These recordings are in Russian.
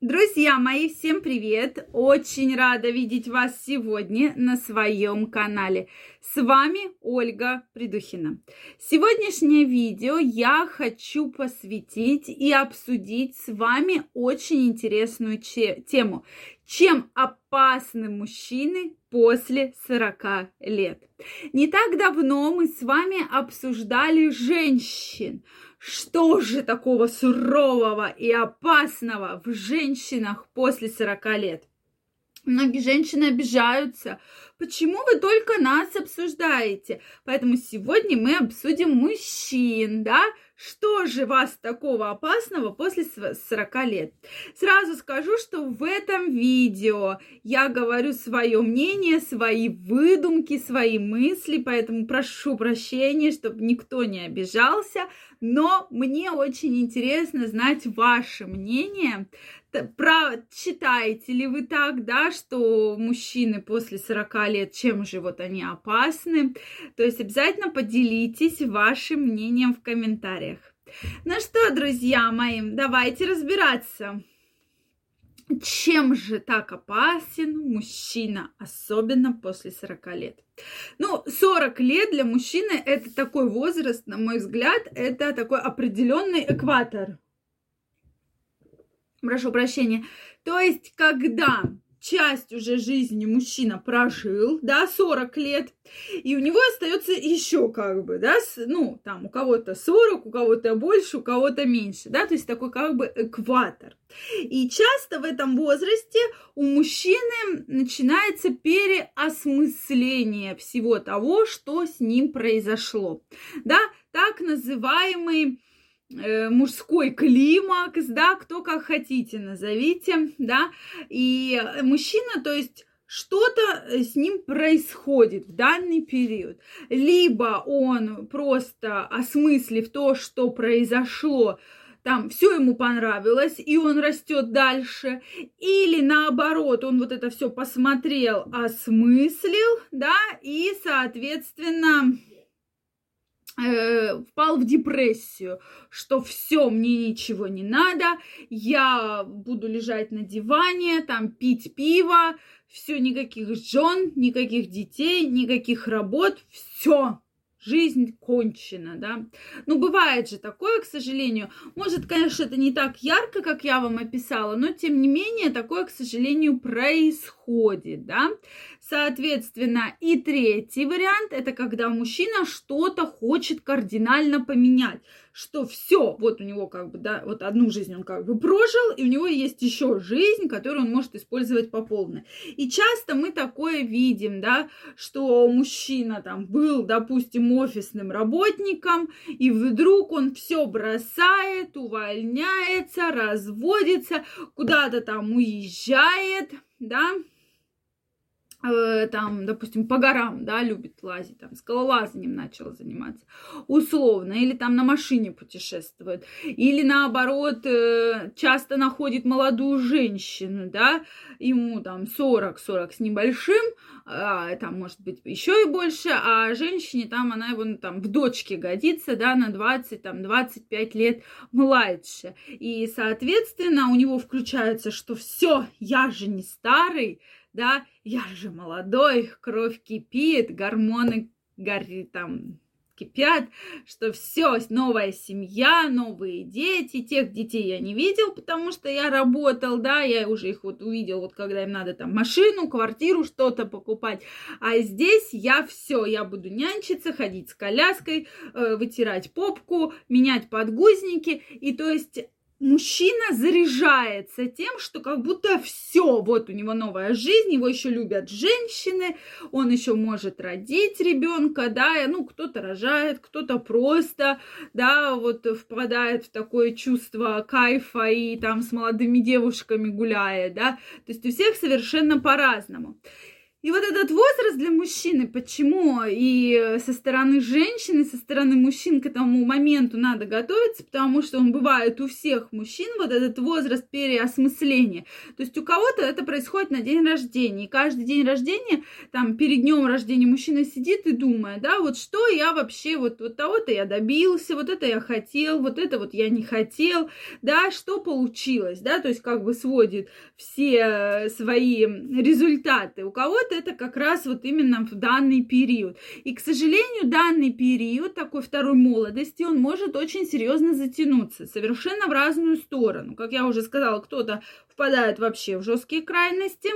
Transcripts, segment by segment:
Друзья мои, всем привет! Очень рада видеть вас сегодня на своем канале. С вами Ольга Придухина. Сегодняшнее видео я хочу посвятить и обсудить с вами очень интересную тему. Чем опасны мужчины после 40 лет? Не так давно мы с вами обсуждали женщин – что же такого сурового и опасного в женщинах после 40 лет? Многие женщины обижаются. Почему вы только нас обсуждаете? Поэтому сегодня мы обсудим мужчин, да? Что же вас такого опасного после 40 лет? Сразу скажу, что в этом видео я говорю свое мнение, свои выдумки, свои мысли, поэтому прошу прощения, чтобы никто не обижался, но мне очень интересно знать ваше мнение. Про, считаете ли вы так, да, что мужчины после 40 лет, чем же вот они опасны? То есть обязательно поделитесь вашим мнением в комментариях. Ну что, друзья мои, давайте разбираться. Чем же так опасен мужчина, особенно после 40 лет? Ну, 40 лет для мужчины это такой возраст, на мой взгляд, это такой определенный экватор. Прошу прощения. То есть, когда часть уже жизни мужчина прожил, да, 40 лет, и у него остается еще как бы, да, ну, там у кого-то 40, у кого-то больше, у кого-то меньше, да, то есть такой как бы экватор. И часто в этом возрасте у мужчины начинается переосмысление всего того, что с ним произошло, да, так называемый мужской климакс, да, кто как хотите назовите, да, и мужчина, то есть что-то с ним происходит в данный период. Либо он просто осмыслив то, что произошло, там все ему понравилось, и он растет дальше, или наоборот, он вот это все посмотрел, осмыслил, да, и, соответственно, э, впал в депрессию, что все, мне ничего не надо, я буду лежать на диване, там пить пиво, все, никаких жен, никаких детей, никаких работ, все, жизнь кончена, да. Ну, бывает же такое, к сожалению. Может, конечно, это не так ярко, как я вам описала, но, тем не менее, такое, к сожалению, происходит, да. Соответственно, и третий вариант – это когда мужчина что-то хочет кардинально поменять что все, вот у него как бы, да, вот одну жизнь он как бы прожил, и у него есть еще жизнь, которую он может использовать по полной. И часто мы такое видим, да, что мужчина там был, допустим, офисным работником, и вдруг он все бросает, увольняется, разводится, куда-то там уезжает, да, там, допустим, по горам, да, любит лазить, там, скалолазанием начал заниматься, условно, или там на машине путешествует, или наоборот, э, часто находит молодую женщину, да, ему там 40-40 с небольшим, а, там, может быть, еще и больше, а женщине там, она его, ну, там, в дочке годится, да, на 20, там, 25 лет младше, и, соответственно, у него включается, что все, я же не старый, да, я же молодой, кровь кипит, гормоны горит там кипят, что все, новая семья, новые дети, тех детей я не видел, потому что я работал, да, я уже их вот увидел, вот когда им надо там машину, квартиру, что-то покупать, а здесь я все, я буду нянчиться, ходить с коляской, э, вытирать попку, менять подгузники, и то есть мужчина заряжается тем, что как будто все, вот у него новая жизнь, его еще любят женщины, он еще может родить ребенка, да, ну кто-то рожает, кто-то просто, да, вот впадает в такое чувство кайфа и там с молодыми девушками гуляет, да, то есть у всех совершенно по-разному. И вот этот возраст для мужчины, почему и со стороны женщины, со стороны мужчин к этому моменту надо готовиться, потому что он бывает у всех мужчин, вот этот возраст переосмысления. То есть у кого-то это происходит на день рождения. И каждый день рождения, там, перед днем рождения мужчина сидит и думает, да, вот что я вообще, вот, вот того-то я добился, вот это я хотел, вот это вот я не хотел, да, что получилось, да, то есть как бы сводит все свои результаты. У кого-то вот это как раз вот именно в данный период. И, к сожалению, данный период такой второй молодости, он может очень серьезно затянуться, совершенно в разную сторону. Как я уже сказала, кто-то впадает вообще в жесткие крайности,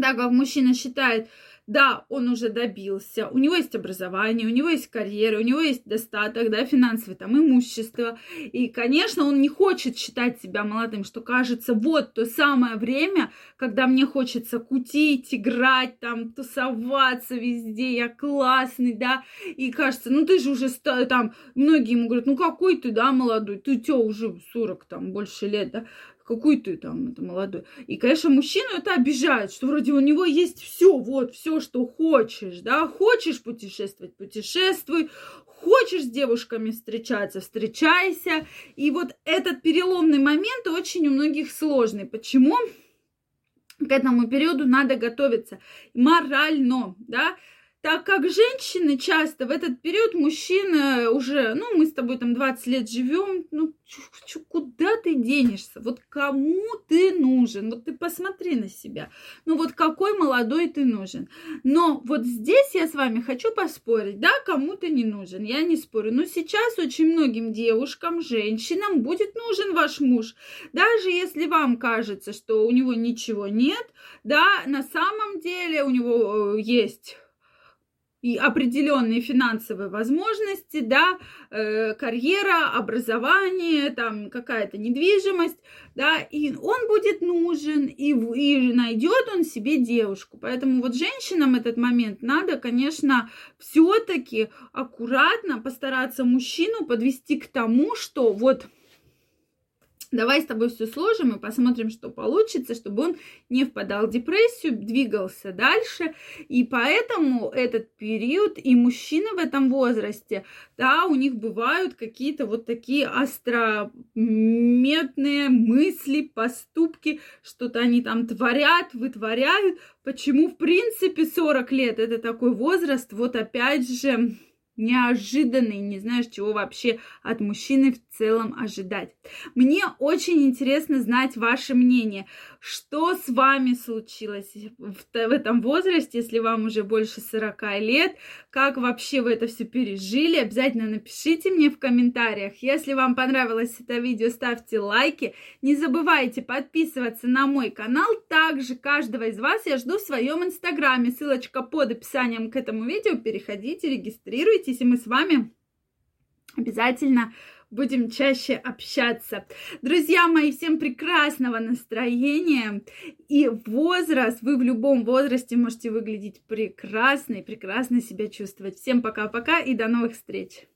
так как мужчина считает, да, он уже добился, у него есть образование, у него есть карьера, у него есть достаток, да, финансовый, там, имущество. И, конечно, он не хочет считать себя молодым, что кажется, вот то самое время, когда мне хочется кутить, играть, там, тусоваться везде, я классный, да, и кажется, ну ты же уже, там, многие ему говорят, ну какой ты, да, молодой, ты что, уже 40, там, больше лет, да, какой ты там, это молодой. И, конечно, мужчину это обижает, что вроде у него есть все, вот, все, что хочешь, да, хочешь путешествовать, путешествуй, хочешь с девушками встречаться, встречайся. И вот этот переломный момент очень у многих сложный. Почему? К этому периоду надо готовиться морально, да, так как женщины часто в этот период мужчина уже, ну, мы с тобой там 20 лет живем, ну, чё, чё, куда ты денешься? Вот кому ты нужен? Вот ты посмотри на себя. Ну, вот какой молодой ты нужен. Но вот здесь я с вами хочу поспорить, да, кому ты не нужен, я не спорю. Но сейчас очень многим девушкам, женщинам будет нужен ваш муж. Даже если вам кажется, что у него ничего нет, да, на самом деле у него э, есть и определенные финансовые возможности, да, э, карьера, образование, там какая-то недвижимость, да, и он будет нужен, и, и найдет он себе девушку. Поэтому вот женщинам этот момент надо, конечно, все-таки аккуратно постараться мужчину подвести к тому, что вот Давай с тобой все сложим и посмотрим, что получится, чтобы он не впадал в депрессию, двигался дальше. И поэтому этот период и мужчины в этом возрасте, да, у них бывают какие-то вот такие острометные мысли, поступки, что-то они там творят, вытворяют. Почему, в принципе, 40 лет это такой возраст, вот опять же, неожиданный, не знаешь, чего вообще от мужчины в целом ожидать. Мне очень интересно знать ваше мнение. Что с вами случилось в, этом возрасте, если вам уже больше 40 лет? Как вообще вы это все пережили? Обязательно напишите мне в комментариях. Если вам понравилось это видео, ставьте лайки. Не забывайте подписываться на мой канал. Также каждого из вас я жду в своем инстаграме. Ссылочка под описанием к этому видео. Переходите, регистрируйтесь, и мы с вами обязательно будем чаще общаться. Друзья мои, всем прекрасного настроения и возраст. Вы в любом возрасте можете выглядеть прекрасно и прекрасно себя чувствовать. Всем пока-пока и до новых встреч!